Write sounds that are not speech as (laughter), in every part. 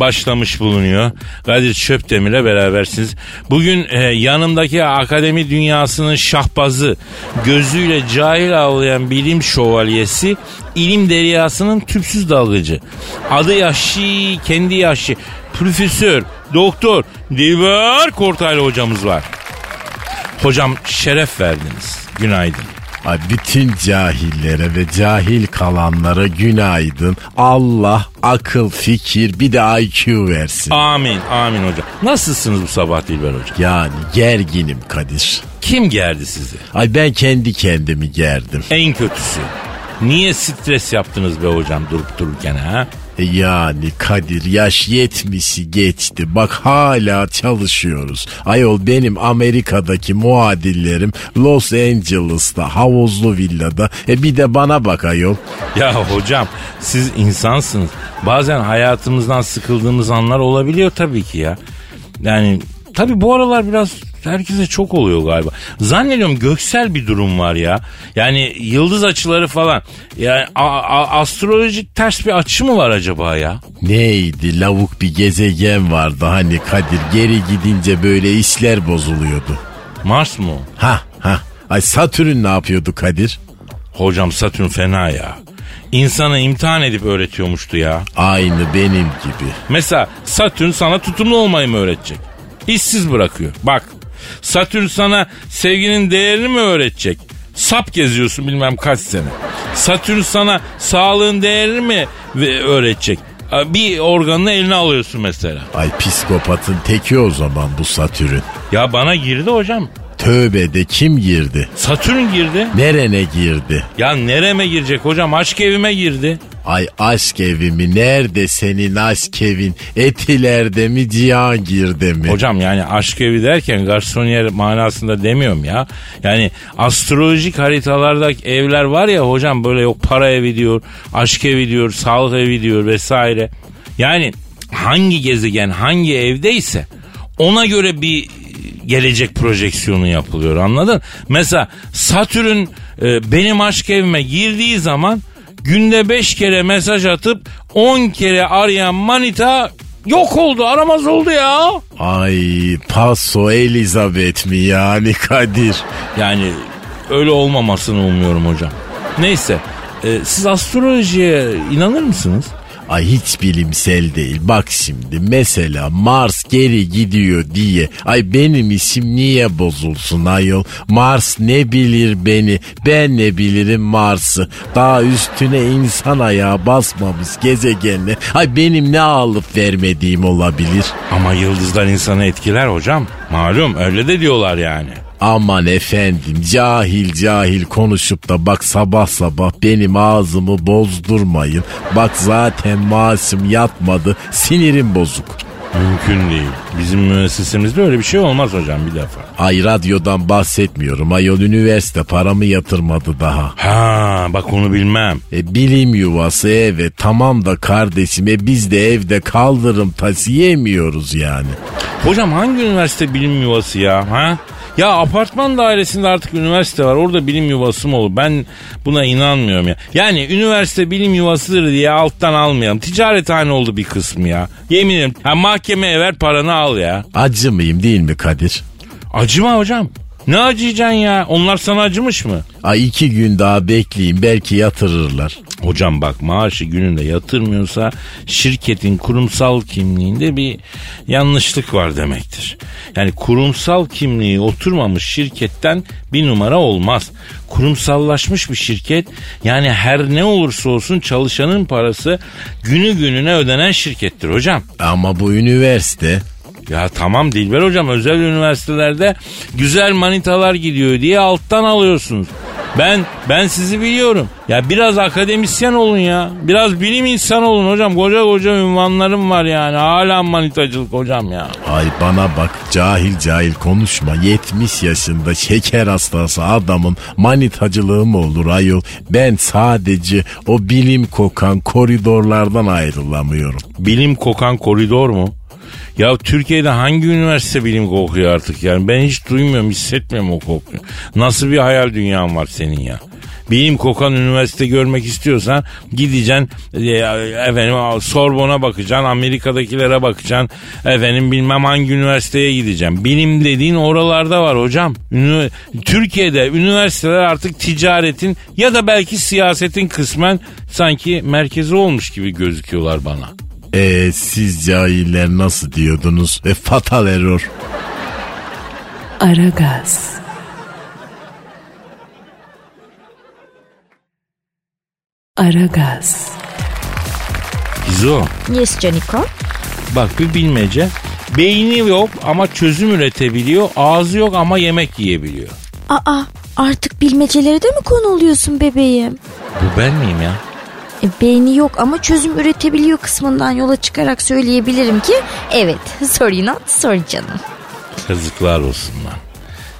başlamış bulunuyor. Kadir Çöpdemir'le berabersiniz. Bugün e, yanımdaki akademi dünyasının şahbazı, gözüyle cahil avlayan bilim şövalyesi, ilim deryasının tüpsüz dalgıcı. Adı Yaşi, kendi Yaşi, profesör, doktor, Dilber Kortaylı hocamız var. Hocam şeref verdiniz. Günaydın. Ay bütün cahillere ve cahil kalanlara günaydın. Allah akıl, fikir bir de IQ versin. Amin, amin hocam. Nasılsınız bu sabah Dilber hocam? Yani gerginim Kadir. Kim gerdi sizi? Ay ben kendi kendimi gerdim. En kötüsü. Niye stres yaptınız be hocam durup dururken ha? E Yani Kadir yaş 70'i geçti. Bak hala çalışıyoruz. Ayol benim Amerika'daki muadillerim Los Angeles'ta havuzlu villada. E bir de bana bak ayol. Ya hocam siz insansınız. Bazen hayatımızdan sıkıldığımız anlar olabiliyor tabii ki ya. Yani tabii bu aralar biraz herkese çok oluyor galiba. Zannediyorum göksel bir durum var ya. Yani yıldız açıları falan. Yani a- a- astrolojik ters bir açı mı var acaba ya? Neydi lavuk bir gezegen vardı hani Kadir geri gidince böyle işler bozuluyordu. Mars mı? o? Ha ha. Ay Satürn ne yapıyordu Kadir? Hocam Satürn fena ya. İnsanı imtihan edip öğretiyormuştu ya. Aynı benim gibi. Mesela Satürn sana tutumlu olmayı mı öğretecek? İşsiz bırakıyor. Bak Satürn sana sevginin değerini mi öğretecek? Sap geziyorsun bilmem kaç sene. Satürn sana sağlığın değerini mi öğretecek? Bir organını eline alıyorsun mesela. Ay psikopatın teki o zaman bu Satürn. Ya bana girdi hocam. Tövbede kim girdi? Satürn girdi. Nerene girdi? Ya nereme girecek hocam? Aşk evime girdi. Ay aşk evimi nerede senin aşk evin? Etilerde mi Cihangir'de mi? Hocam yani aşk evi derken garsoniyer manasında demiyorum ya. Yani astrolojik haritalardaki evler var ya hocam böyle yok para evi diyor, aşk evi diyor, sağlık evi diyor vesaire. Yani hangi gezegen hangi evdeyse ona göre bir gelecek projeksiyonu yapılıyor anladın? Mesela Satürn e, benim aşk evime girdiği zaman günde 5 kere mesaj atıp 10 kere arayan manita yok oldu aramaz oldu ya. Ay Paso Elizabeth mi yani Kadir? Yani öyle olmamasını umuyorum hocam. Neyse e, siz astrolojiye inanır mısınız? Ay hiç bilimsel değil. Bak şimdi mesela Mars geri gidiyor diye. Ay benim işim niye bozulsun ayol? Mars ne bilir beni? Ben ne bilirim Mars'ı? Daha üstüne insan ayağı basmamış gezegenle. Ay benim ne alıp vermediğim olabilir? Ama yıldızlar insanı etkiler hocam. Malum öyle de diyorlar yani. Aman efendim cahil cahil konuşup da bak sabah sabah benim ağzımı bozdurmayın. Bak zaten maaşım yatmadı sinirim bozuk. Mümkün değil. Bizim müessesemizde öyle bir şey olmaz hocam bir defa. Ay radyodan bahsetmiyorum. Ayol üniversite paramı yatırmadı daha. Ha bak onu bilmem. E, bilim yuvası evet tamam da kardeşim e, biz de evde kaldırım tası yemiyoruz yani. Hocam hangi üniversite bilim yuvası ya? Ha? Ya apartman dairesinde artık üniversite var. Orada bilim yuvası mı olur? Ben buna inanmıyorum ya. Yani üniversite bilim yuvasıdır diye alttan almayalım. Ticarethane oldu bir kısmı ya. Yemin ederim. Ha, mahkemeye ver paranı al ya. Acı mıyım değil mi Kadir? Acıma hocam. Ne acıyacaksın ya? Onlar sana acımış mı? Ay iki gün daha bekleyin belki yatırırlar. Hocam bak maaşı gününde yatırmıyorsa şirketin kurumsal kimliğinde bir yanlışlık var demektir. Yani kurumsal kimliği oturmamış şirketten bir numara olmaz. Kurumsallaşmış bir şirket yani her ne olursa olsun çalışanın parası günü gününe ödenen şirkettir hocam. Ama bu üniversite Ya tamam Dilber hocam özel üniversitelerde güzel manitalar gidiyor diye alttan alıyorsunuz. Ben ben sizi biliyorum. Ya biraz akademisyen olun ya. Biraz bilim insanı olun hocam. Koca koca ünvanlarım var yani. Hala manitacılık hocam ya. Ay bana bak cahil cahil konuşma 70 yaşında şeker hastası adamın manitacılığı mı olur ayol ben sadece o bilim kokan koridorlardan ayrılamıyorum. Bilim kokan koridor mu? Ya Türkiye'de hangi üniversite bilim kokuyor artık yani? Ben hiç duymuyorum, hissetmiyorum o kokuyu. Nasıl bir hayal dünyan var senin ya? Bilim kokan üniversite görmek istiyorsan gideceksin e, efendim Sorbon'a bakacaksın Amerika'dakilere bakacaksın efendim bilmem hangi üniversiteye gideceksin. Bilim dediğin oralarda var hocam. Ünü- Türkiye'de üniversiteler artık ticaretin ya da belki siyasetin kısmen sanki merkezi olmuş gibi gözüküyorlar bana. E siz cahiller nasıl diyordunuz? E fatal error. Aragaz. Aragaz. Gizo Yes Caniko. bak bir bilmece. Beyni yok ama çözüm üretebiliyor. Ağzı yok ama yemek yiyebiliyor. Aa artık bilmecelere de mi konu oluyorsun bebeğim? Bu ben miyim ya? E, beyni yok ama çözüm üretebiliyor kısmından yola çıkarak söyleyebilirim ki evet (laughs) sorry not sorry canım. Yazıklar olsun lan.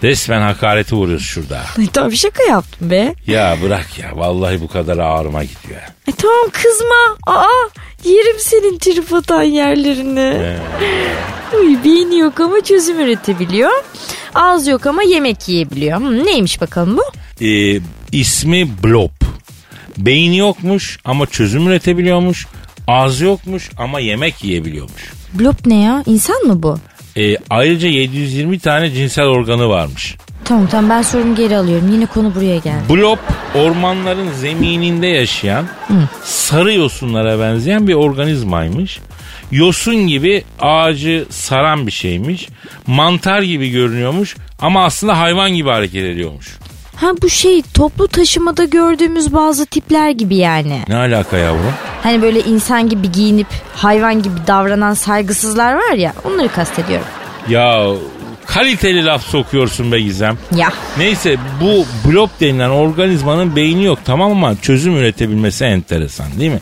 Resmen hakareti vuruyoruz şurada. Ay, tamam şaka yaptım be. Ya bırak ya. Vallahi bu kadar ağrıma gidiyor. ya. Ay, tamam kızma. Aa yerim senin trip atan yerlerini. Uy, beyni yok ama çözüm üretebiliyor. Ağzı yok ama yemek yiyebiliyor. Hmm, neymiş bakalım bu? Ee, ismi Blob. Beyni yokmuş ama çözüm üretebiliyormuş. Ağzı yokmuş ama yemek yiyebiliyormuş. Blop ne ya? İnsan mı bu? Ee, ayrıca 720 tane cinsel organı varmış. Tamam tamam ben sorumu geri alıyorum. Yine konu buraya geldi. Blob ormanların zemininde yaşayan sarı yosunlara benzeyen bir organizmaymış. Yosun gibi ağacı saran bir şeymiş. Mantar gibi görünüyormuş ama aslında hayvan gibi hareket ediyormuş. Ha bu şey toplu taşımada gördüğümüz bazı tipler gibi yani. Ne alaka yavrum? Hani böyle insan gibi giyinip hayvan gibi davranan saygısızlar var ya onları kastediyorum. Ya kaliteli laf sokuyorsun be Gizem. Ya Neyse bu blob denilen organizmanın beyni yok tamam ama çözüm üretebilmesi enteresan değil mi?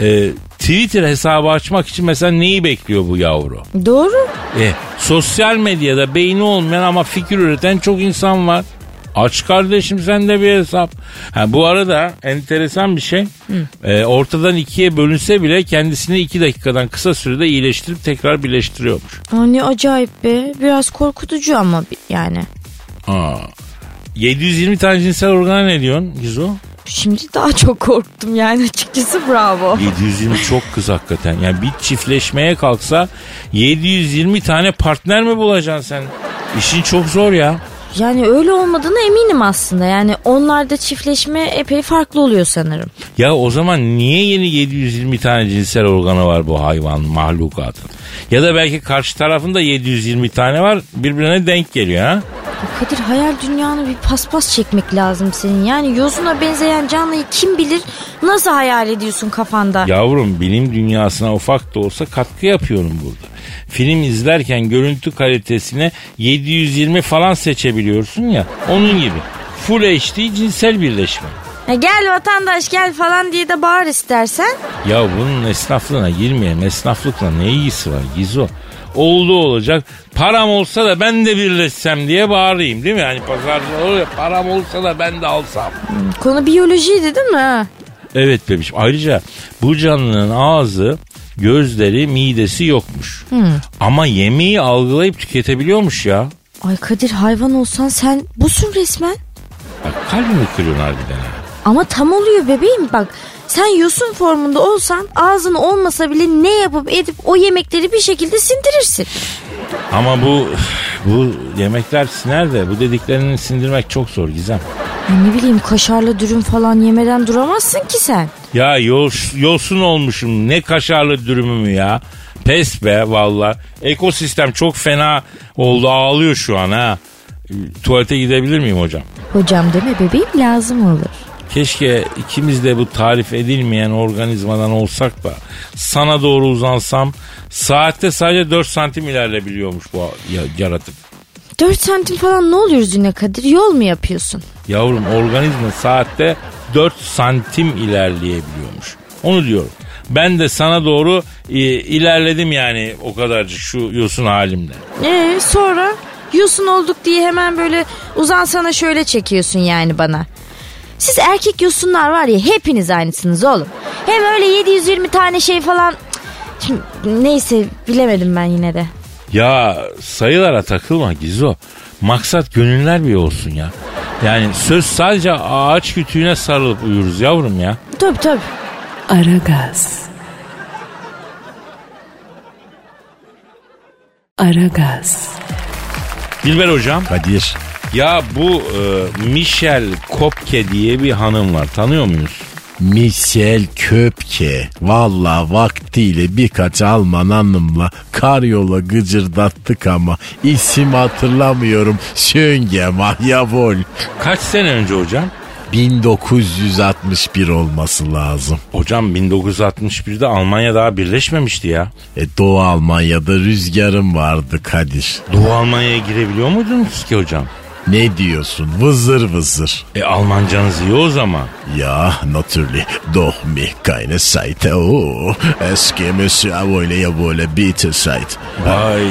Ee, Twitter hesabı açmak için mesela neyi bekliyor bu yavru? doğru. E, sosyal medyada beyni olmayan ama fikir üreten çok insan var. Aç kardeşim sen de bir hesap. Ha, bu arada enteresan bir şey. E, ortadan ikiye bölünse bile kendisini iki dakikadan kısa sürede iyileştirip tekrar birleştiriyormuş. Aa, ne acayip be. Biraz korkutucu ama bi- yani. Aa. 720 tane cinsel organa ne diyorsun Gizo? Şimdi daha çok korktum yani açıkçası bravo. 720 çok kız hakikaten. Yani bir çiftleşmeye kalksa 720 tane partner mi bulacaksın sen? İşin çok zor ya. Yani öyle olmadığına eminim aslında. Yani onlarda çiftleşme epey farklı oluyor sanırım. Ya o zaman niye yeni 720 tane cinsel organı var bu hayvan mahlukatın? Ya da belki karşı tarafında 720 tane var birbirine denk geliyor ha? Kadir hayal dünyanı bir paspas çekmek lazım senin. Yani yozuna benzeyen canlıyı kim bilir nasıl hayal ediyorsun kafanda. Yavrum bilim dünyasına ufak da olsa katkı yapıyorum burada. Film izlerken görüntü kalitesine 720 falan seçebiliyorsun ya onun gibi. Full HD cinsel birleşme. Ha, gel vatandaş gel falan diye de bağır istersen. Ya bunun esnaflığına girmeyelim. Esnaflıkla ne ilgisi var Gizo? Oldu olacak. Param olsa da ben de birleşsem diye bağırayım değil mi? Hani pazarcı olur ya param olsa da ben de alsam. Konu biyolojiydi değil mi? Evet bebişim. Ayrıca bu canlının ağzı, gözleri, midesi yokmuş. Ama yemeği algılayıp tüketebiliyormuş ya. Ay Kadir hayvan olsan sen busun resmen. Bak kalbimi kırıyorsun harbiden ha. Ama tam oluyor bebeğim bak. Sen yosun formunda olsan ağzın olmasa bile ne yapıp edip o yemekleri bir şekilde sindirirsin. Ama bu Bu yemekler siner de bu dediklerini sindirmek çok zor Gizem. Ya ne bileyim kaşarlı dürüm falan yemeden duramazsın ki sen. Ya yol, yolsun olmuşum ne kaşarlı dürümümü ya. Pes be valla. Ekosistem çok fena oldu ağlıyor şu an ha. Tuvalete gidebilir miyim hocam? Hocam deme bebeğim lazım olur. Keşke ikimiz de bu tarif edilmeyen organizmadan olsak da sana doğru uzansam saatte sadece 4 santim ilerleyebiliyormuş bu ya- yaratık. 4 santim falan ne oluyor yüzüne Kadir? Yol mu yapıyorsun? Yavrum organizma saatte 4 santim ilerleyebiliyormuş. Onu diyorum. Ben de sana doğru e, ilerledim yani o kadarcık şu yosun halimle. Ee sonra? Yosun olduk diye hemen böyle uzansana şöyle çekiyorsun yani bana. Siz erkek yosunlar var ya hepiniz aynısınız oğlum. Hem öyle 720 tane şey falan... Şimdi, neyse bilemedim ben yine de. Ya sayılara takılma Gizo. Maksat gönüller bir olsun ya. Yani söz sadece ağaç kütüğüne sarılıp uyuruz yavrum ya. Tabii tabii. Aragaz. Aragaz. Dilber hocam. Kadir. Ya bu e, Michelle Kopke diye bir hanım var. Tanıyor muyuz? Michel Köpke. Valla vaktiyle birkaç Alman hanımla karyola gıcırdattık ama isim hatırlamıyorum. Schönge Mahyavol. Kaç sene önce hocam? 1961 olması lazım. Hocam 1961'de Almanya daha birleşmemişti ya. E, Doğu Almanya'da rüzgarım vardı Kadir. Doğu Almanya'ya girebiliyor muydunuz ki hocam? Ne diyorsun? Vızır vızır. E Almancanız iyi o zaman. Ja, natürlich. Doch mich keine Zeit. Oh, es gemäß jawohl, jawohl, bitte Zeit. Vay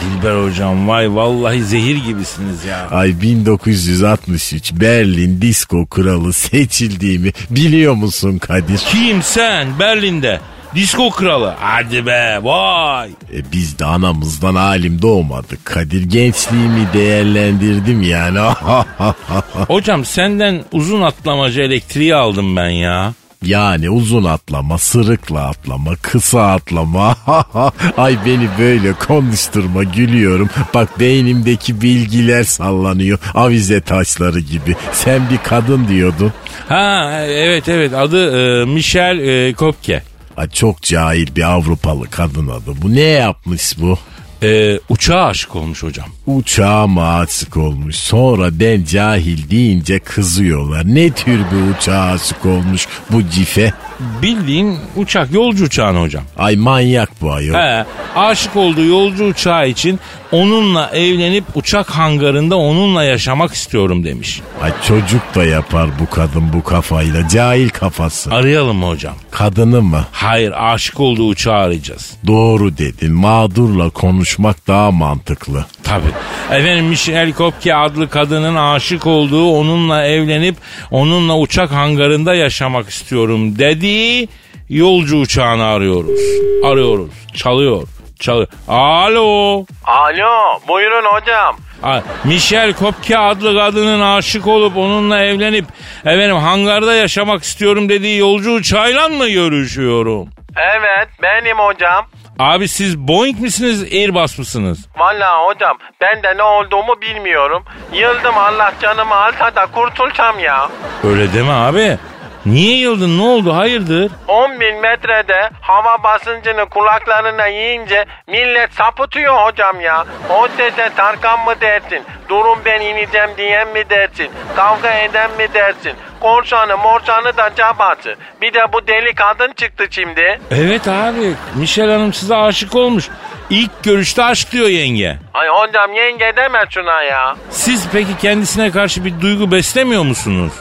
Dilber hocam vay vallahi zehir gibisiniz ya. Ay 1963 Berlin disco kralı seçildiğimi biliyor musun Kadir? Kim sen Berlin'de? Disko kralı. Hadi be vay. E, biz de anamızdan alim doğmadık Kadir. Gençliğimi değerlendirdim yani. (laughs) Hocam senden uzun atlamacı elektriği aldım ben ya. yani uzun atlama, sırıkla atlama, kısa atlama. (laughs) Ay beni böyle konuşturma gülüyorum. Bak beynimdeki bilgiler sallanıyor. Avize taşları gibi. Sen bir kadın diyordun. Ha evet evet adı e, Michel e, Kopke. Ay çok cahil bir Avrupalı kadın adı. Bu ne yapmış bu? E, uçağa aşık olmuş hocam. Uçağıma aşık olmuş. Sonra ben cahil deyince kızıyorlar. Ne tür bir uçağa aşık olmuş bu cife? Bildiğin uçak yolcu uçağına hocam. Ay manyak bu ayol. He, aşık olduğu yolcu uçağı için onunla evlenip uçak hangarında onunla yaşamak istiyorum demiş. Ay çocuk da yapar bu kadın bu kafayla. Cahil kafası. Arayalım mı hocam? Kadını mı? Hayır aşık olduğu uçağı arayacağız. Doğru dedin. Mağdurla konuşmak daha mantıklı. Tabii. Efendim Michelle Kopke adlı kadının aşık olduğu onunla evlenip onunla uçak hangarında yaşamak istiyorum dediği yolcu uçağını arıyoruz. Arıyoruz. Çalıyor. Çalıyor. Alo. Alo buyurun hocam. Ha, Michelle Kopke adlı kadının aşık olup onunla evlenip efendim hangarda yaşamak istiyorum dediği yolcu uçağıyla mı görüşüyorum? Evet benim hocam. Abi siz Boeing misiniz Airbus mısınız? Vallahi hocam ben de ne olduğumu bilmiyorum. Yıldım Allah canımı alsa da kurtulsam ya. Öyle deme abi. Niye yıldın ne oldu hayırdır? 10 bin metrede hava basıncını kulaklarına yiyince millet sapıtıyor hocam ya. O sese Tarkan mı dersin? Durun ben ineceğim diyen mi dersin? Kavga eden mi dersin? Korsanı morsanı da cabası. Bir de bu deli kadın çıktı şimdi. Evet abi Michelle Hanım size aşık olmuş. İlk görüşte aşk diyor yenge. Ay hocam yenge deme şuna ya. Siz peki kendisine karşı bir duygu beslemiyor musunuz?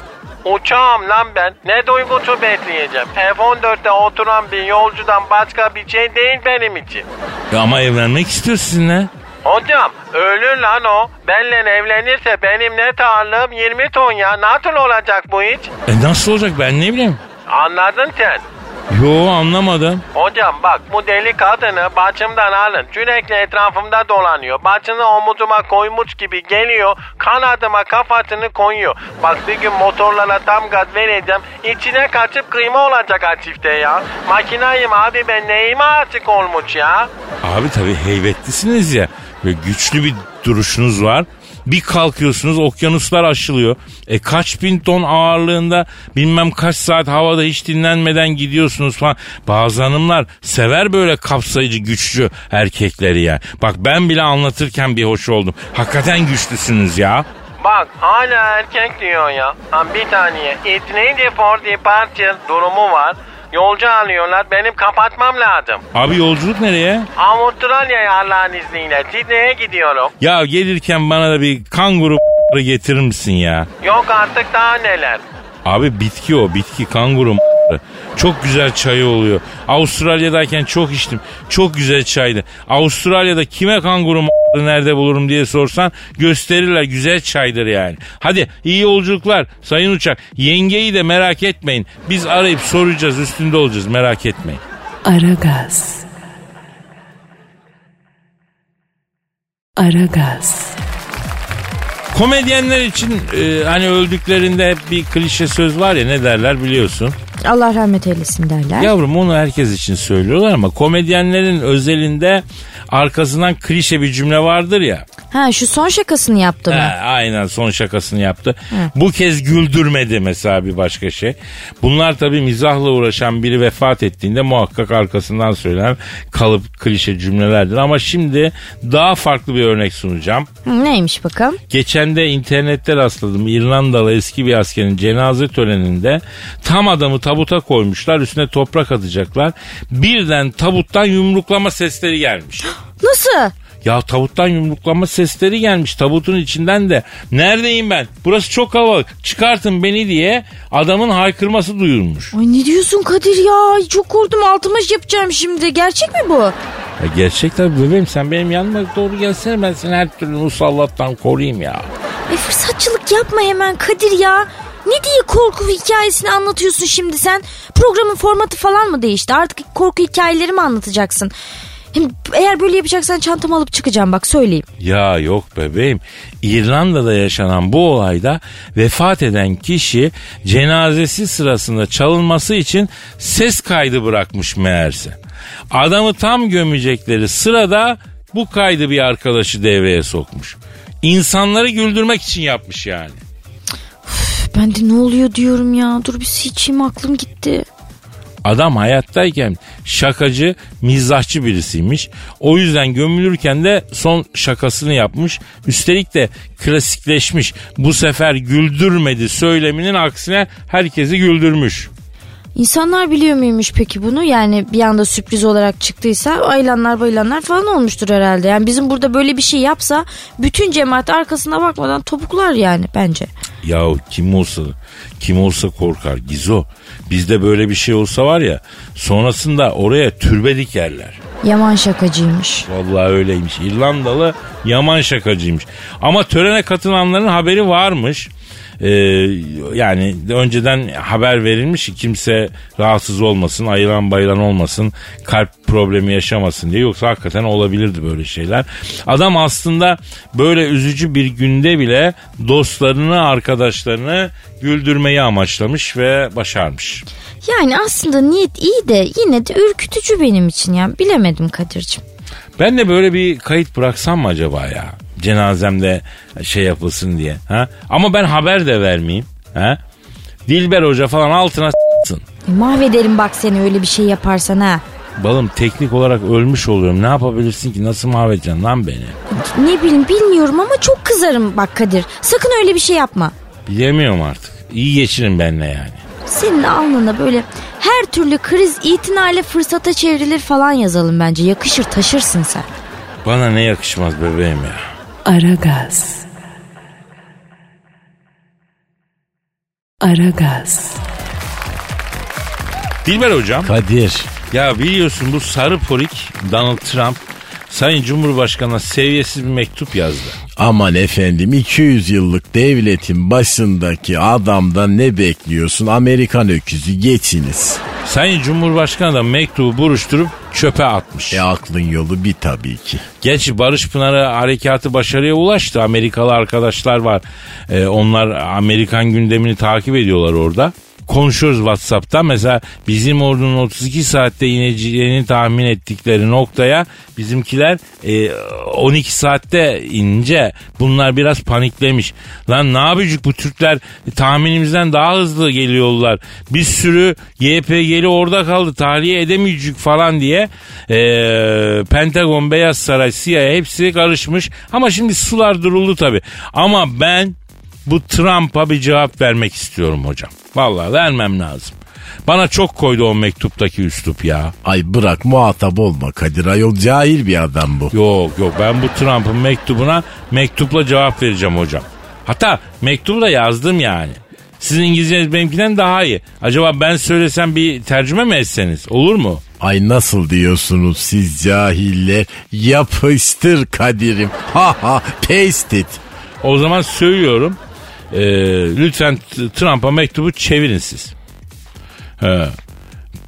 Uçağım lan ben. Ne duygusu bekleyeceğim. F-14'te oturan bir yolcudan başka bir şey değil benim için. Ya ama evlenmek istiyor sizinle. Hocam ölür lan o. Benle evlenirse benim net ağırlığım 20 ton ya. Nasıl olacak bu iş? E nasıl olacak ben ne bileyim. Anladın sen. Yo anlamadım. Hocam bak bu deli kadını başımdan alın. Sürekli etrafımda dolanıyor. Başını omuzuma koymuş gibi geliyor. Kanadıma kafasını koyuyor. Bak bir gün motorlara tam gaz vereceğim. İçine kaçıp kıyma olacak ha çifte ya. Makinayım abi ben neyime aşık olmuş ya. Abi tabii heybetlisiniz ya. Ve güçlü bir duruşunuz var. Bir kalkıyorsunuz okyanuslar aşılıyor. E kaç bin ton ağırlığında bilmem kaç saat havada hiç dinlenmeden gidiyorsunuz falan. Bazı hanımlar sever böyle kapsayıcı güçlü erkekleri yani. Bak ben bile anlatırken bir hoş oldum. Hakikaten güçlüsünüz ya. Bak hala erkek diyor ya. Ha, bir saniye. It needs for departure durumu var. Yolcu alıyorlar. Benim kapatmam lazım. Abi yolculuk nereye? Avustralya'ya Allah'ın izniyle. Sydney'e gidiyorum. Ya gelirken bana da bir kanguru getirir misin ya? Yok artık daha neler. Abi bitki o bitki kanguru çok güzel çayı oluyor. Avustralya'dayken çok içtim. Çok güzel çaydı. Avustralya'da kime kanguru nerede bulurum diye sorsan gösterirler güzel çaydır yani. Hadi iyi yolculuklar sayın uçak. Yengeyi de merak etmeyin. Biz arayıp soracağız üstünde olacağız merak etmeyin. Aragaz. Aragaz. Komedyenler için e, hani öldüklerinde hep bir klişe söz var ya ne derler biliyorsun. Allah rahmet eylesin derler. Yavrum onu herkes için söylüyorlar ama komedyenlerin özelinde arkasından klişe bir cümle vardır ya. Ha şu son şakasını yaptı mı? He, aynen son şakasını yaptı. Bu kez güldürmedi mesela bir başka şey. Bunlar tabii mizahla uğraşan biri vefat ettiğinde muhakkak arkasından söylenen kalıp klişe cümlelerdir. Ama şimdi daha farklı bir örnek sunacağım. Hı, neymiş bakalım? Geçen de internette rastladım. İrlandalı eski bir askerin cenaze töreninde tam adamı tabuta koymuşlar. Üstüne toprak atacaklar. Birden tabuttan yumruklama sesleri gelmiş. (gasps) Nasıl? Ya tabuttan yumruklama sesleri gelmiş tabutun içinden de. Neredeyim ben? Burası çok kalabalık. Çıkartın beni diye adamın haykırması duyulmuş. Ay ne diyorsun Kadir ya? Çok korktum altıma yapacağım şimdi. Gerçek mi bu? Ya gerçek tabii bebeğim sen benim yanıma doğru gelsene ben seni her türlü musallattan koruyayım ya. E fırsatçılık yapma hemen Kadir ya. Ne diye korku hikayesini anlatıyorsun şimdi sen? Programın formatı falan mı değişti? Artık korku hikayeleri mi anlatacaksın? Hem eğer böyle yapacaksan çantamı alıp çıkacağım bak söyleyeyim. Ya yok bebeğim. İrlanda'da yaşanan bu olayda vefat eden kişi cenazesi sırasında çalınması için ses kaydı bırakmış meğerse. Adamı tam gömecekleri sırada bu kaydı bir arkadaşı devreye sokmuş. İnsanları güldürmek için yapmış yani. Ben de ne oluyor diyorum ya. Dur bir su içeyim aklım gitti. Adam hayattayken şakacı, mizahçı birisiymiş. O yüzden gömülürken de son şakasını yapmış. Üstelik de klasikleşmiş. Bu sefer güldürmedi söyleminin aksine herkesi güldürmüş. İnsanlar biliyor muymuş peki bunu? Yani bir anda sürpriz olarak çıktıysa ayılanlar bayılanlar falan olmuştur herhalde. Yani bizim burada böyle bir şey yapsa bütün cemaat arkasına bakmadan topuklar yani bence. Yahu kim olsa kim olsa korkar Gizo. Bizde böyle bir şey olsa var ya sonrasında oraya türbe dikerler. Yaman şakacıymış. Vallahi öyleymiş. İrlandalı yaman şakacıymış. Ama törene katılanların haberi varmış. Ee, yani önceden haber verilmiş ki kimse rahatsız olmasın, ayılan bayılan olmasın, kalp problemi yaşamasın diye. Yoksa hakikaten olabilirdi böyle şeyler. Adam aslında böyle üzücü bir günde bile dostlarını, arkadaşlarını güldürmeyi amaçlamış ve başarmış. Yani aslında niyet iyi de yine de ürkütücü benim için ya. Bilemedim Kadir'cim. Ben de böyle bir kayıt bıraksam mı acaba ya? Cenazemde şey yapılsın diye. Ha? Ama ben haber de vermeyeyim. Ha? Dilber Hoca falan altına s**sın. E, mahvederim bak seni öyle bir şey yaparsan ha. Balım teknik olarak ölmüş oluyorum. Ne yapabilirsin ki? Nasıl mahvedeceksin lan beni? Ne bileyim bilmiyorum ama çok kızarım bak Kadir. Sakın öyle bir şey yapma. Bilemiyorum artık. İyi geçirin benimle yani. Senin alnına böyle her türlü kriz itinayla fırsata çevrilir falan yazalım bence. Yakışır taşırsın sen. Bana ne yakışmaz bebeğim ya. Aragaz. Aragaz. Dilber hocam. Kadir. Ya biliyorsun bu sarı porik Donald Trump Sayın Cumhurbaşkanı'na seviyesiz bir mektup yazdı. Aman efendim 200 yıllık devletin başındaki adamdan ne bekliyorsun? Amerikan öküzü geçiniz. Sayın Cumhurbaşkanı da mektubu buruşturup çöpe atmış. E aklın yolu bir tabii ki. Gerçi Barış Pınarı harekatı başarıya ulaştı. Amerikalı arkadaşlar var. Ee, onlar Amerikan gündemini takip ediyorlar orada. Konuşuyoruz WhatsApp'ta. Mesela bizim ordunun 32 saatte ineceğini tahmin ettikleri noktaya bizimkiler e, 12 saatte inince bunlar biraz paniklemiş. Lan ne yapacak bu Türkler tahminimizden daha hızlı geliyorlar. Bir sürü YPG'li orada kaldı tahliye edemeyecek falan diye e, Pentagon, Beyaz Saray, CIA hepsi karışmış. Ama şimdi sular duruldu tabi. Ama ben bu Trump'a bir cevap vermek istiyorum hocam. Vallahi vermem lazım. Bana çok koydu o mektuptaki üslup ya. Ay bırak muhatap olma Kadir ayol cahil bir adam bu. Yok yok ben bu Trump'ın mektubuna mektupla cevap vereceğim hocam. Hatta mektubu da yazdım yani. Sizin İngilizceniz benimkinden daha iyi. Acaba ben söylesem bir tercüme mi etseniz? Olur mu? Ay nasıl diyorsunuz siz cahiller? Yapıştır Kadir'im. Ha ha paste it. O zaman söylüyorum. Ee, lütfen Trump'a mektubu çevirin siz. He.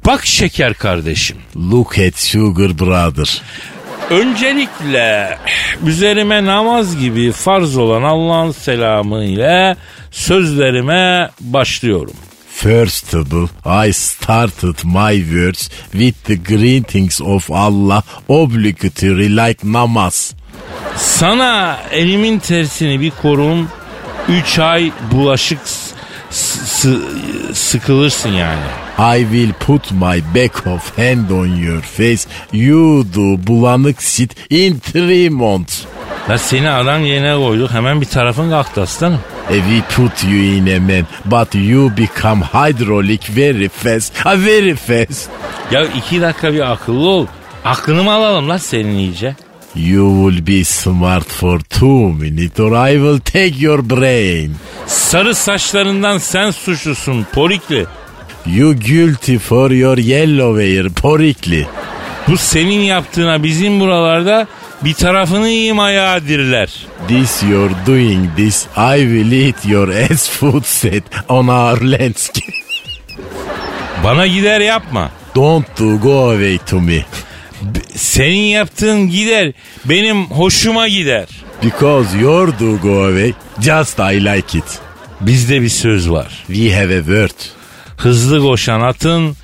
Bak şeker kardeşim. Look at sugar brother. Öncelikle üzerime namaz gibi farz olan Allah'ın selamı ile sözlerime başlıyorum. First of all, I started my words with the greetings of Allah obligatory like namaz. Sana elimin tersini bir korum. Üç ay bulaşık sıkılırsın yani. I will put my back of hand on your face. You do bulanık sit in three months. La seni adam yerine koyduk hemen bir tarafın kalktı aslanım. E, we put you in a man but you become hydraulic very fast. Ah, very fast. Ya iki dakika bir akıllı ol. Aklını mı alalım lan senin iyice? You will be smart for two minutes or I will take your brain. Sarı saçlarından sen suçlusun porikli. You guilty for your yellow hair porikli. Bu senin yaptığına bizim buralarda bir tarafını yiyeyim ayağa dirler. This you're doing this I will eat your ass food set on our landscape. Bana gider yapma. Don't do go away to me. Senin yaptığın gider benim hoşuma gider. Because your do go away just I like it. Bizde bir söz var. We have a word. Hızlı koşan atın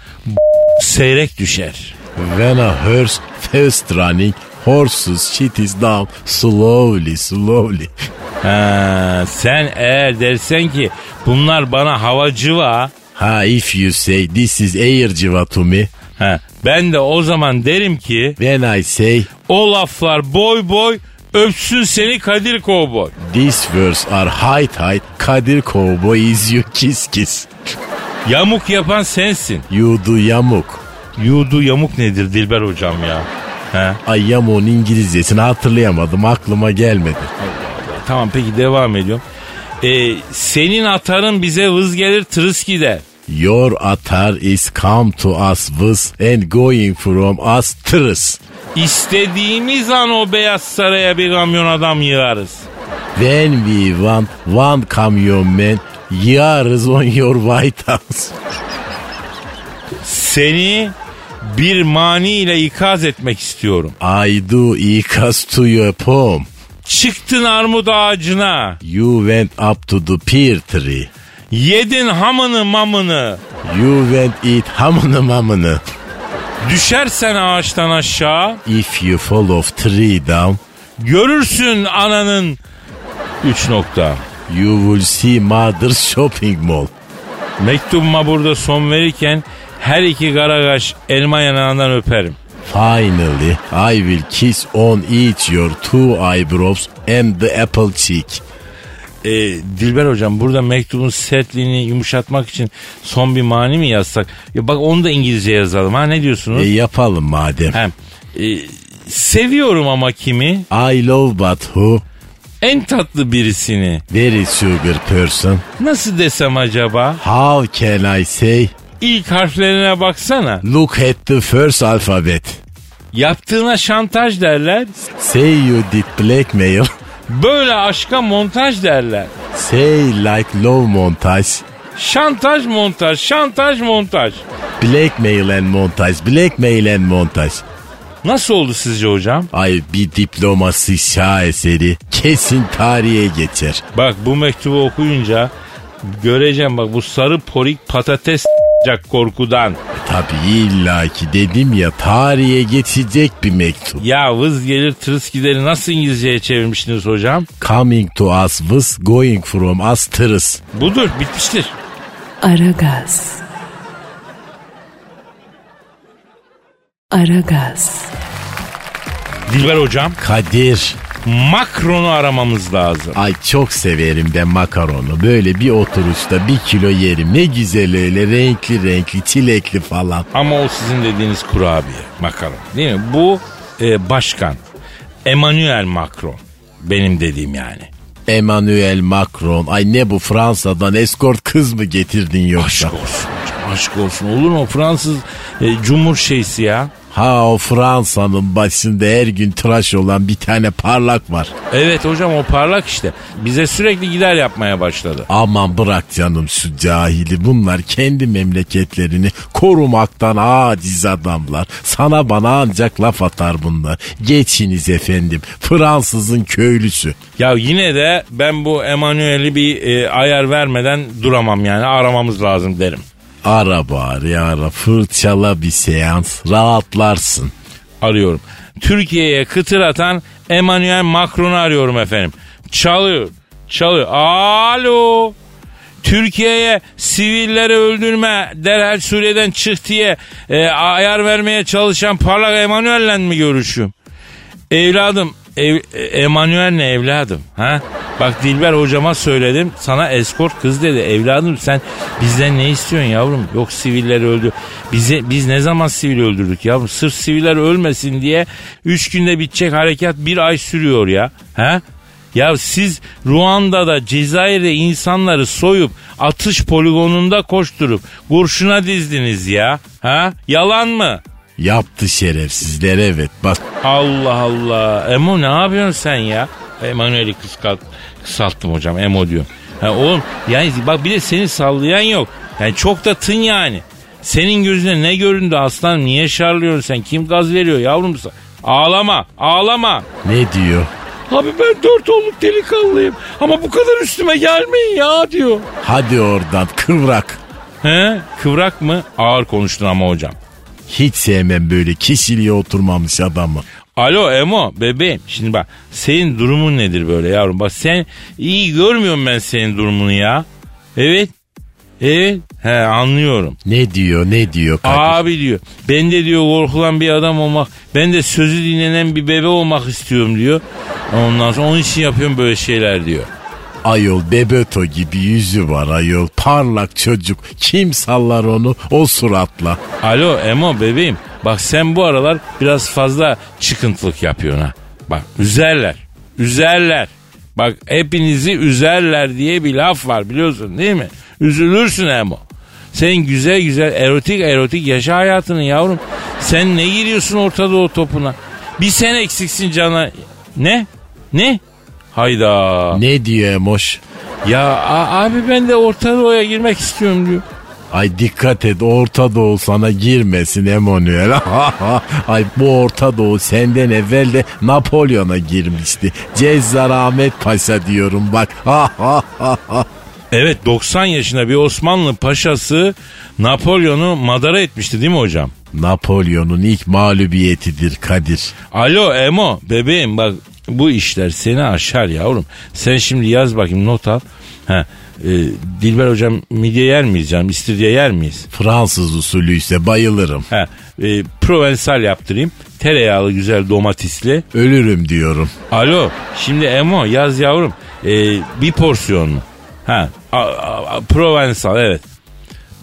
seyrek düşer. When a horse fast running horses shit is down slowly slowly. Ha, sen eğer dersen ki bunlar bana havacıva. Ha if you say this is air civa to me. Ha, ben de o zaman derim ki When I say o laflar boy boy öpsün seni Kadir Kovboy. these words are height height Kadir Cowboy is you kiss kiss. Yamuk yapan sensin. You do yamuk. Yudu yamuk nedir Dilber hocam ya? He? Ay yamuğun İngilizcesini hatırlayamadım aklıma gelmedi. Tamam peki devam ediyorum. Ee, senin atarın bize vız gelir tırıs gider. Your atar is come to us with and going from us tırıs. İstediğimiz an o beyaz saraya bir kamyon adam yığarız. When we want one kamyon man yarız on your white house. Seni bir mani ile ikaz etmek istiyorum. I do ikaz to your poem. Çıktın armut ağacına. You went up to the pear tree. Yedin hamını mamını. You went eat hamını mamını. Düşersen ağaçtan aşağı. If you fall off tree down, Görürsün ananın. Üç nokta. you will see mother's shopping mall. Mektubuma burada son verirken her iki karagaş elma yanağından öperim. Finally, I will kiss on each your two eyebrows and the apple cheek. Ee, Dilber hocam burada mektubun sertliğini yumuşatmak için son bir mani mi yazsak? Ya bak onu da İngilizce yazalım ha ne diyorsunuz? E yapalım madem. Hem, e, seviyorum ama kimi? I love but who? En tatlı birisini. Very sugar person. Nasıl desem acaba? How can I say? İlk harflerine baksana. Look at the first alphabet. Yaptığına şantaj derler. Say you did blackmail. (laughs) Böyle aşka montaj derler. Say like love montage. Şantaj montaj, şantaj montaj. Blackmail and montage. Blackmail and montage. Nasıl oldu sizce hocam? Ay bir diplomasi şaheseri kesin tarihe geçer. Bak bu mektubu okuyunca Göreceğim bak bu sarı porik patates s**acak korkudan. Tabii illa ki dedim ya tarihe geçecek bir mektup. Ya vız gelir tırıs gideri nasıl İngilizceye çevirmiştiniz hocam? Coming to us was going from us tırıs. Budur bitmiştir. Aragaz. Aragaz. Dilber hocam Kadir. Macron'u aramamız lazım. Ay çok severim ben makaronu. Böyle bir oturuşta bir kilo yerim. Ne güzel öyle renkli renkli çilekli falan. Ama o sizin dediğiniz kurabiye makaron değil mi? Bu e, başkan Emmanuel Macron benim dediğim yani. Emmanuel Macron. Ay ne bu Fransa'dan eskort kız mı getirdin yoksa? Aşk olsun aşk olsun. Olur mu Fransız e, cumhur şeysi ya? Ha o Fransa'nın başında her gün tıraş olan bir tane parlak var. Evet hocam o parlak işte. Bize sürekli gider yapmaya başladı. Aman bırak canım şu cahili. Bunlar kendi memleketlerini korumaktan aciz adamlar. Sana bana ancak laf atar bunlar. Geçiniz efendim. Fransızın köylüsü. Ya yine de ben bu Emmanuel'i bir e, ayar vermeden duramam yani aramamız lazım derim. Ara bari ara fırçala bir seans rahatlarsın. Arıyorum. Türkiye'ye kıtır atan Emmanuel Macron'u arıyorum efendim. Çalıyor. Çalıyor. Alo. Türkiye'ye sivilleri öldürme derhal Suriye'den çık diye e, ayar vermeye çalışan parlak Emmanuel'le mi görüşüyorum? Evladım ev, Emanuel ne evladım? Ha? Bak Dilber hocama söyledim sana eskort kız dedi. Evladım sen bizden ne istiyorsun yavrum? Yok sivilleri öldü. Bize, biz ne zaman sivil öldürdük yavrum? Sırf siviller ölmesin diye 3 günde bitecek harekat bir ay sürüyor ya. Ha? Ya siz Ruanda'da Cezayir'de insanları soyup atış poligonunda koşturup kurşuna dizdiniz ya. Ha? Yalan mı? Yaptı şerefsizler evet bak. Allah Allah. Emo ne yapıyorsun sen ya? Emanuel'i kıskalt, kısalttım hocam. Emo diyor. Ha, oğlum yani bak bir de seni sallayan yok. Yani çok da tın yani. Senin gözüne ne göründü aslan? Niye şarlıyorsun sen? Kim gaz veriyor yavrum? Ağlama, ağlama. Ne diyor? Abi ben dört oğluk delikanlıyım ama bu kadar üstüme gelmeyin ya diyor. Hadi oradan kıvrak. He? Kıvrak mı? Ağır konuştun ama hocam. Hiç sevmem böyle kişiliğe oturmamış adamı. Alo Emo bebeğim şimdi bak senin durumun nedir böyle yavrum bak sen iyi görmüyorum ben senin durumunu ya. Evet evet he anlıyorum. Ne diyor ne diyor Kadir? Abi diyor ben de diyor korkulan bir adam olmak ben de sözü dinlenen bir bebe olmak istiyorum diyor. Ondan sonra onun için yapıyorum böyle şeyler diyor. Ayol Bebeto gibi yüzü var ayol. Parlak çocuk. Kim sallar onu o suratla? Alo Emo bebeğim bak sen bu aralar biraz fazla çıkıntılık yapıyorsun ha. Bak üzerler üzerler. Bak hepinizi üzerler diye bir laf var biliyorsun değil mi? Üzülürsün Emo. Sen güzel güzel erotik erotik yaşa hayatını yavrum. Sen ne giriyorsun Orta Doğu topuna? Bir sen eksiksin cana. Ne? Ne? Hayda. Ne diyor Emoş? Ya abi ben de Orta Doğu'ya girmek istiyorum diyor. Ay dikkat et Orta Doğu sana girmesin Emanuel. (laughs) Ay bu Orta Doğu senden evvel de Napolyon'a girmişti. Cezzar Ahmet Paşa diyorum bak. (laughs) Evet 90 yaşında bir Osmanlı paşası Napolyon'u madara etmişti değil mi hocam? Napolyon'un ilk mağlubiyetidir Kadir. Alo Emo bebeğim bak bu işler seni aşar yavrum. Sen şimdi yaz bakayım not al. Ha, e, Dilber hocam midye yer miyiz canım? İstiridye yer miyiz? Fransız usulü ise bayılırım. Ha, e, Provençal yaptırayım. Tereyağlı güzel domatesli. Ölürüm diyorum. Alo şimdi Emo yaz yavrum. E, bir porsiyon mu? Ha, a, a, Provençal evet.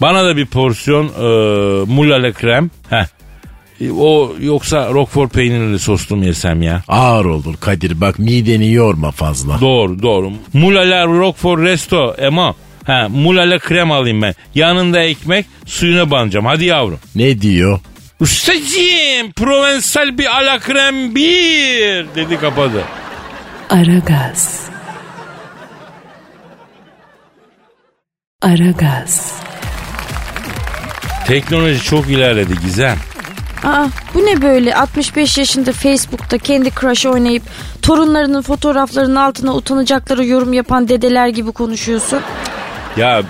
Bana da bir porsiyon e, mulale krem. Ha. E, o yoksa Roquefort peynirli soslu mu yesem ya? Ağır olur Kadir bak mideni yorma fazla. Doğru doğru. Mulala Roquefort resto Emo. Ha, mulala krem alayım ben. Yanında ekmek suyuna banacağım. Hadi yavrum. ne diyor? Ustacığım Provençal bir ala krem bir dedi kapadı. Aragaz. Aragaz. Teknoloji çok ilerledi Gizem. Aa, bu ne böyle 65 yaşında Facebook'ta kendi crush oynayıp torunlarının fotoğraflarının altına utanacakları yorum yapan dedeler gibi konuşuyorsun. Ya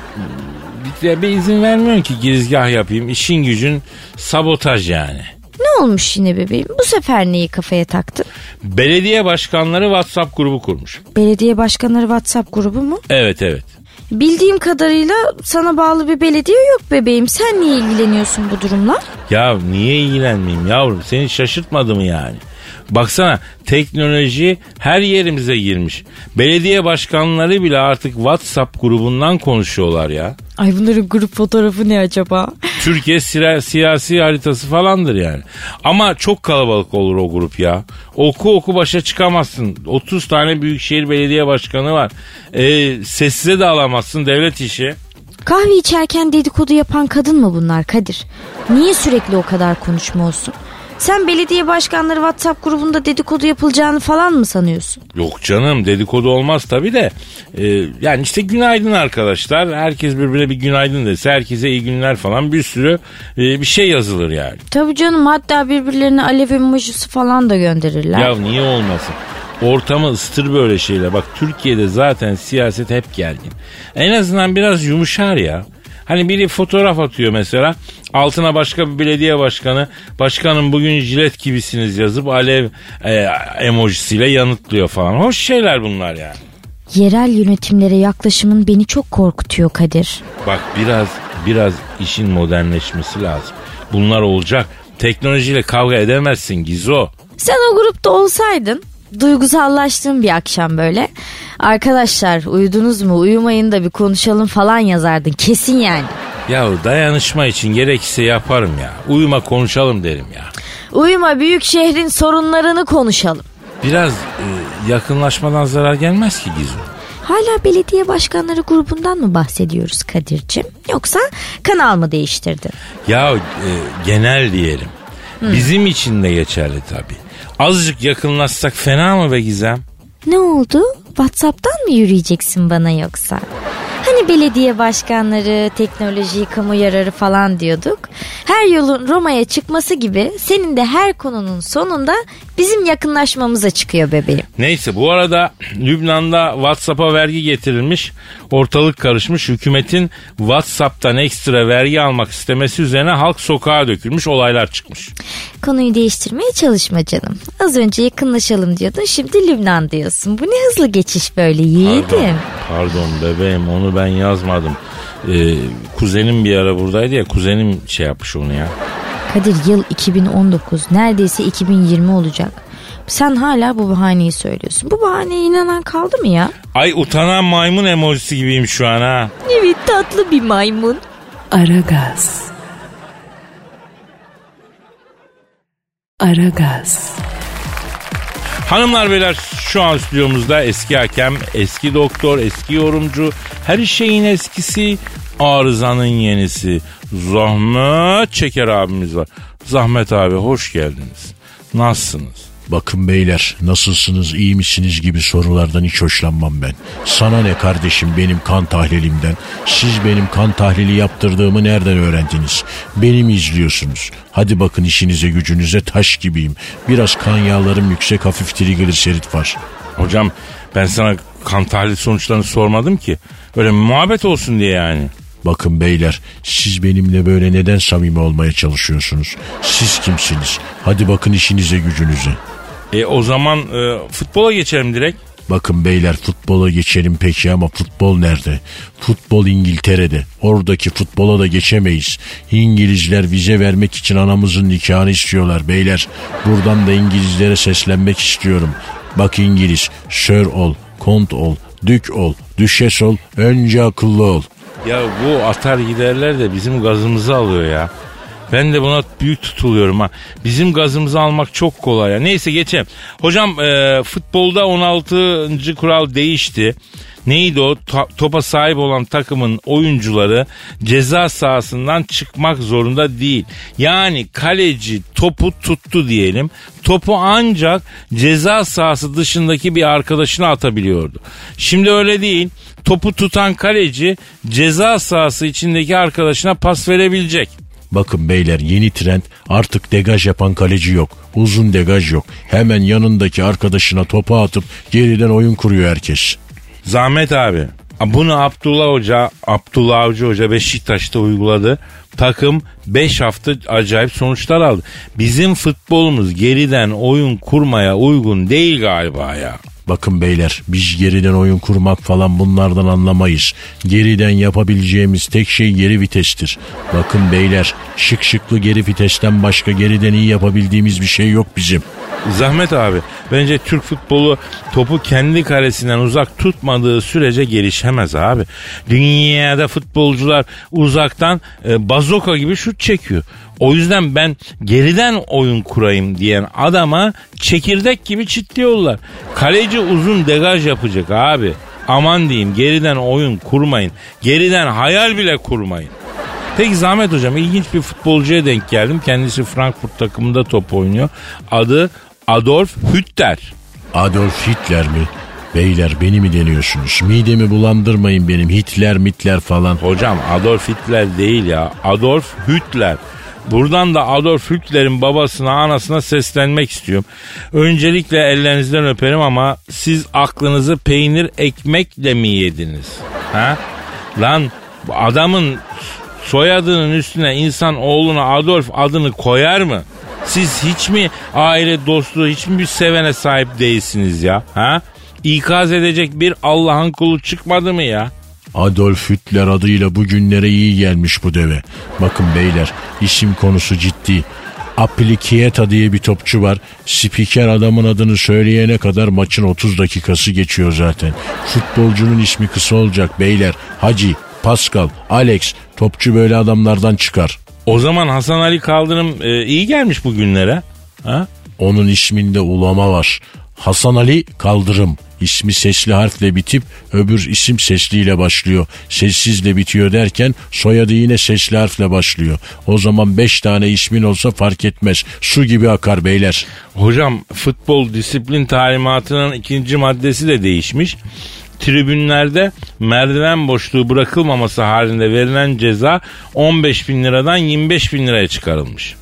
bir, bir izin vermiyorsun ki girizgah yapayım. İşin gücün sabotaj yani. Ne olmuş yine bebeğim? Bu sefer neyi kafaya taktın? Belediye başkanları WhatsApp grubu kurmuş. Belediye başkanları WhatsApp grubu mu? Evet evet. Bildiğim kadarıyla sana bağlı bir belediye yok bebeğim. Sen niye ilgileniyorsun bu durumla? Ya niye ilgilenmeyeyim yavrum? Seni şaşırtmadı mı yani? Baksana teknoloji her yerimize girmiş. Belediye başkanları bile artık WhatsApp grubundan konuşuyorlar ya. Ay bunların grup fotoğrafı ne acaba? Türkiye sira- siyasi haritası falandır yani. Ama çok kalabalık olur o grup ya. Oku oku başa çıkamazsın. 30 tane büyükşehir belediye başkanı var. Ee, sessize de alamazsın devlet işi. Kahve içerken dedikodu yapan kadın mı bunlar Kadir? Niye sürekli o kadar konuşma olsun? Sen belediye başkanları WhatsApp grubunda dedikodu yapılacağını falan mı sanıyorsun? Yok canım dedikodu olmaz tabi de. Ee, yani işte günaydın arkadaşlar. Herkes birbirine bir günaydın dese herkese iyi günler falan bir sürü e, bir şey yazılır yani. Tabii canım hatta birbirlerine alev emojisi falan da gönderirler. Ya niye olmasın? Ortamı ıstır böyle şeyler. Bak Türkiye'de zaten siyaset hep gergin. En azından biraz yumuşar ya. Hani biri fotoğraf atıyor mesela. Altına başka bir belediye başkanı. Başkanım bugün jilet gibisiniz yazıp alev e, emojisiyle yanıtlıyor falan. Hoş şeyler bunlar yani. Yerel yönetimlere yaklaşımın beni çok korkutuyor Kadir. Bak biraz biraz işin modernleşmesi lazım. Bunlar olacak. Teknolojiyle kavga edemezsin Gizo. Sen o grupta olsaydın duygusallaştığın bir akşam böyle. Arkadaşlar uyudunuz mu uyumayın da bir konuşalım falan yazardın kesin yani. Ya dayanışma için gerekirse yaparım ya. Uyuma konuşalım derim ya. Uyuma büyük şehrin sorunlarını konuşalım. Biraz e, yakınlaşmadan zarar gelmez ki Gizo. Hala belediye başkanları grubundan mı bahsediyoruz Kadir'cim? Yoksa kanal mı değiştirdin? Ya e, genel diyelim. Bizim için de geçerli tabii. Azıcık yakınlaşsak fena mı be Gizem? Ne oldu? Whatsapp'tan mı yürüyeceksin bana yoksa? Hani belediye başkanları, teknoloji, kamu yararı falan diyorduk. Her yolun Roma'ya çıkması gibi senin de her konunun sonunda bizim yakınlaşmamıza çıkıyor bebeğim. Neyse bu arada Lübnan'da WhatsApp'a vergi getirilmiş. Ortalık karışmış. Hükümetin WhatsApp'tan ekstra vergi almak istemesi üzerine halk sokağa dökülmüş. Olaylar çıkmış. Konuyu değiştirmeye çalışma canım. Az önce yakınlaşalım diyordun şimdi Lübnan diyorsun. Bu ne hızlı geçiş böyle yiğidim. Pardon, pardon bebeğim onu ben yazmadım. Ee, kuzenim bir ara buradaydı ya kuzenim şey yapmış onu ya. Kadir yıl 2019 neredeyse 2020 olacak. Sen hala bu bahaneyi söylüyorsun. Bu bahaneye inanan kaldı mı ya? Ay utanan maymun emojisi gibiyim şu an ha. Evet tatlı bir maymun. Aragaz. Aragaz. Hanımlar beyler şu an stüdyomuzda eski hakem, eski doktor, eski yorumcu, her şeyin eskisi, arızanın yenisi. Zahmet Çeker abimiz var. Zahmet abi hoş geldiniz. Nasılsınız? Bakın beyler nasılsınız iyi misiniz gibi sorulardan hiç hoşlanmam ben. Sana ne kardeşim benim kan tahlilimden? Siz benim kan tahlili yaptırdığımı nereden öğrendiniz? Beni mi izliyorsunuz? Hadi bakın işinize gücünüze taş gibiyim. Biraz kan yağlarım yüksek hafif trigliserit var. Hocam ben sana kan tahlil sonuçlarını sormadım ki. Öyle muhabbet olsun diye yani. Bakın beyler siz benimle böyle neden samimi olmaya çalışıyorsunuz? Siz kimsiniz? Hadi bakın işinize gücünüze. E o zaman e, futbola geçelim direkt. Bakın beyler futbola geçelim peki ama futbol nerede? Futbol İngiltere'de. Oradaki futbola da geçemeyiz. İngilizler vize vermek için anamızın nikahını istiyorlar beyler. Buradan da İngilizlere seslenmek istiyorum. Bak İngiliz, sir ol, kont ol, dük ol, düşes ol, önce akıllı ol. Ya bu atar giderler de bizim gazımızı alıyor ya. Ben de buna büyük tutuluyorum ha. Bizim gazımızı almak çok kolay ya. Neyse geçelim. Hocam e, futbolda 16. kural değişti. Neydi o? Topa sahip olan takımın oyuncuları ceza sahasından çıkmak zorunda değil. Yani kaleci topu tuttu diyelim. Topu ancak ceza sahası dışındaki bir arkadaşına atabiliyordu. Şimdi öyle değil. Topu tutan kaleci ceza sahası içindeki arkadaşına pas verebilecek. Bakın beyler yeni trend artık degaj yapan kaleci yok. Uzun degaj yok. Hemen yanındaki arkadaşına topu atıp geriden oyun kuruyor herkes. Zahmet abi Bunu Abdullah Hoca, Abdullah Avcı Hoca Beşiktaş'ta uyguladı. Takım 5 hafta acayip sonuçlar aldı. Bizim futbolumuz geriden oyun kurmaya uygun değil galiba ya. Bakın beyler biz geriden oyun kurmak falan bunlardan anlamayız. Geriden yapabileceğimiz tek şey geri vitestir. Bakın beyler şık şıklı geri vitesten başka geriden iyi yapabildiğimiz bir şey yok bizim. Zahmet abi bence Türk futbolu topu kendi kalesinden uzak tutmadığı sürece gelişemez abi. Dünyada futbolcular uzaktan e, bazoka gibi şut çekiyor. O yüzden ben geriden oyun kurayım diyen adama çekirdek gibi çitliyorlar. Kaleci uzun degaj yapacak abi. Aman diyeyim geriden oyun kurmayın. Geriden hayal bile kurmayın. Peki Zahmet Hocam ilginç bir futbolcuya denk geldim. Kendisi Frankfurt takımında top oynuyor. Adı Adolf Hütter. Adolf Hitler mi? Beyler beni mi deniyorsunuz? Midemi bulandırmayın benim Hitler mitler falan. Hocam Adolf Hitler değil ya. Adolf Hitler. Buradan da Adolf Hitler'in babasına anasına seslenmek istiyorum. Öncelikle ellerinizden öperim ama siz aklınızı peynir ekmekle mi yediniz? Ha? Lan adamın soyadının üstüne insan oğluna Adolf adını koyar mı? Siz hiç mi aile dostluğu hiç mi bir sevene sahip değilsiniz ya? Ha? İkaz edecek bir Allah'ın kulu çıkmadı mı ya? Adolf Hitler adıyla bugünlere iyi gelmiş bu deve. Bakın beyler isim konusu ciddi. Applikieta diye bir topçu var. Spiker adamın adını söyleyene kadar maçın 30 dakikası geçiyor zaten. Futbolcunun ismi kısa olacak beyler. Hacı, Pascal, Alex topçu böyle adamlardan çıkar. O zaman Hasan Ali Kaldırım e, iyi gelmiş bugünlere. Ha? Onun isminde ulama var. Hasan Ali Kaldırım. İsmi sesli harfle bitip öbür isim sesliyle başlıyor. Sessizle bitiyor derken soyadı yine sesli harfle başlıyor. O zaman beş tane ismin olsa fark etmez. Su gibi akar beyler. Hocam futbol disiplin talimatının ikinci maddesi de değişmiş. Tribünlerde merdiven boşluğu bırakılmaması halinde verilen ceza 15 bin liradan 25 bin liraya çıkarılmış.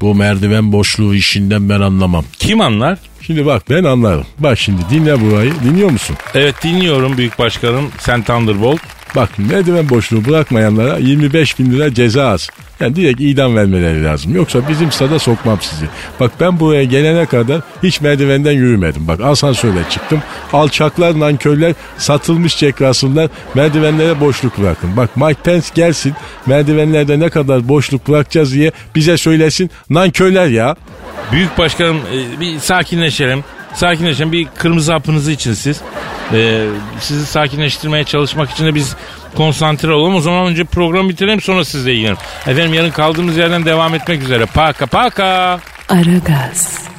Bu merdiven boşluğu işinden ben anlamam. Kim anlar? Şimdi bak ben anlarım. Bak şimdi dinle burayı. Dinliyor musun? Evet dinliyorum Büyük Başkanım. Sen Thunderbolt. Bak merdiven boşluğu bırakmayanlara 25 bin lira ceza az. Yani direkt idam vermeleri lazım. Yoksa bizim stada sokmam sizi. Bak ben buraya gelene kadar hiç merdivenden yürümedim. Bak asansörle çıktım. Alçaklar, nankörler, satılmış cekrasınlar merdivenlere boşluk bırakın. Bak Mike Pence gelsin merdivenlerde ne kadar boşluk bırakacağız diye bize söylesin. Nankörler ya. Büyük Başkanım e, bir sakinleşelim. Sakinleşelim. Bir kırmızı hapınızı için siz. Ee, sizi sakinleştirmeye çalışmak için de biz konsantre olalım. O zaman önce programı bitirelim sonra sizle ilgilenelim. Efendim yarın kaldığımız yerden devam etmek üzere. Paka paka. Aragaz.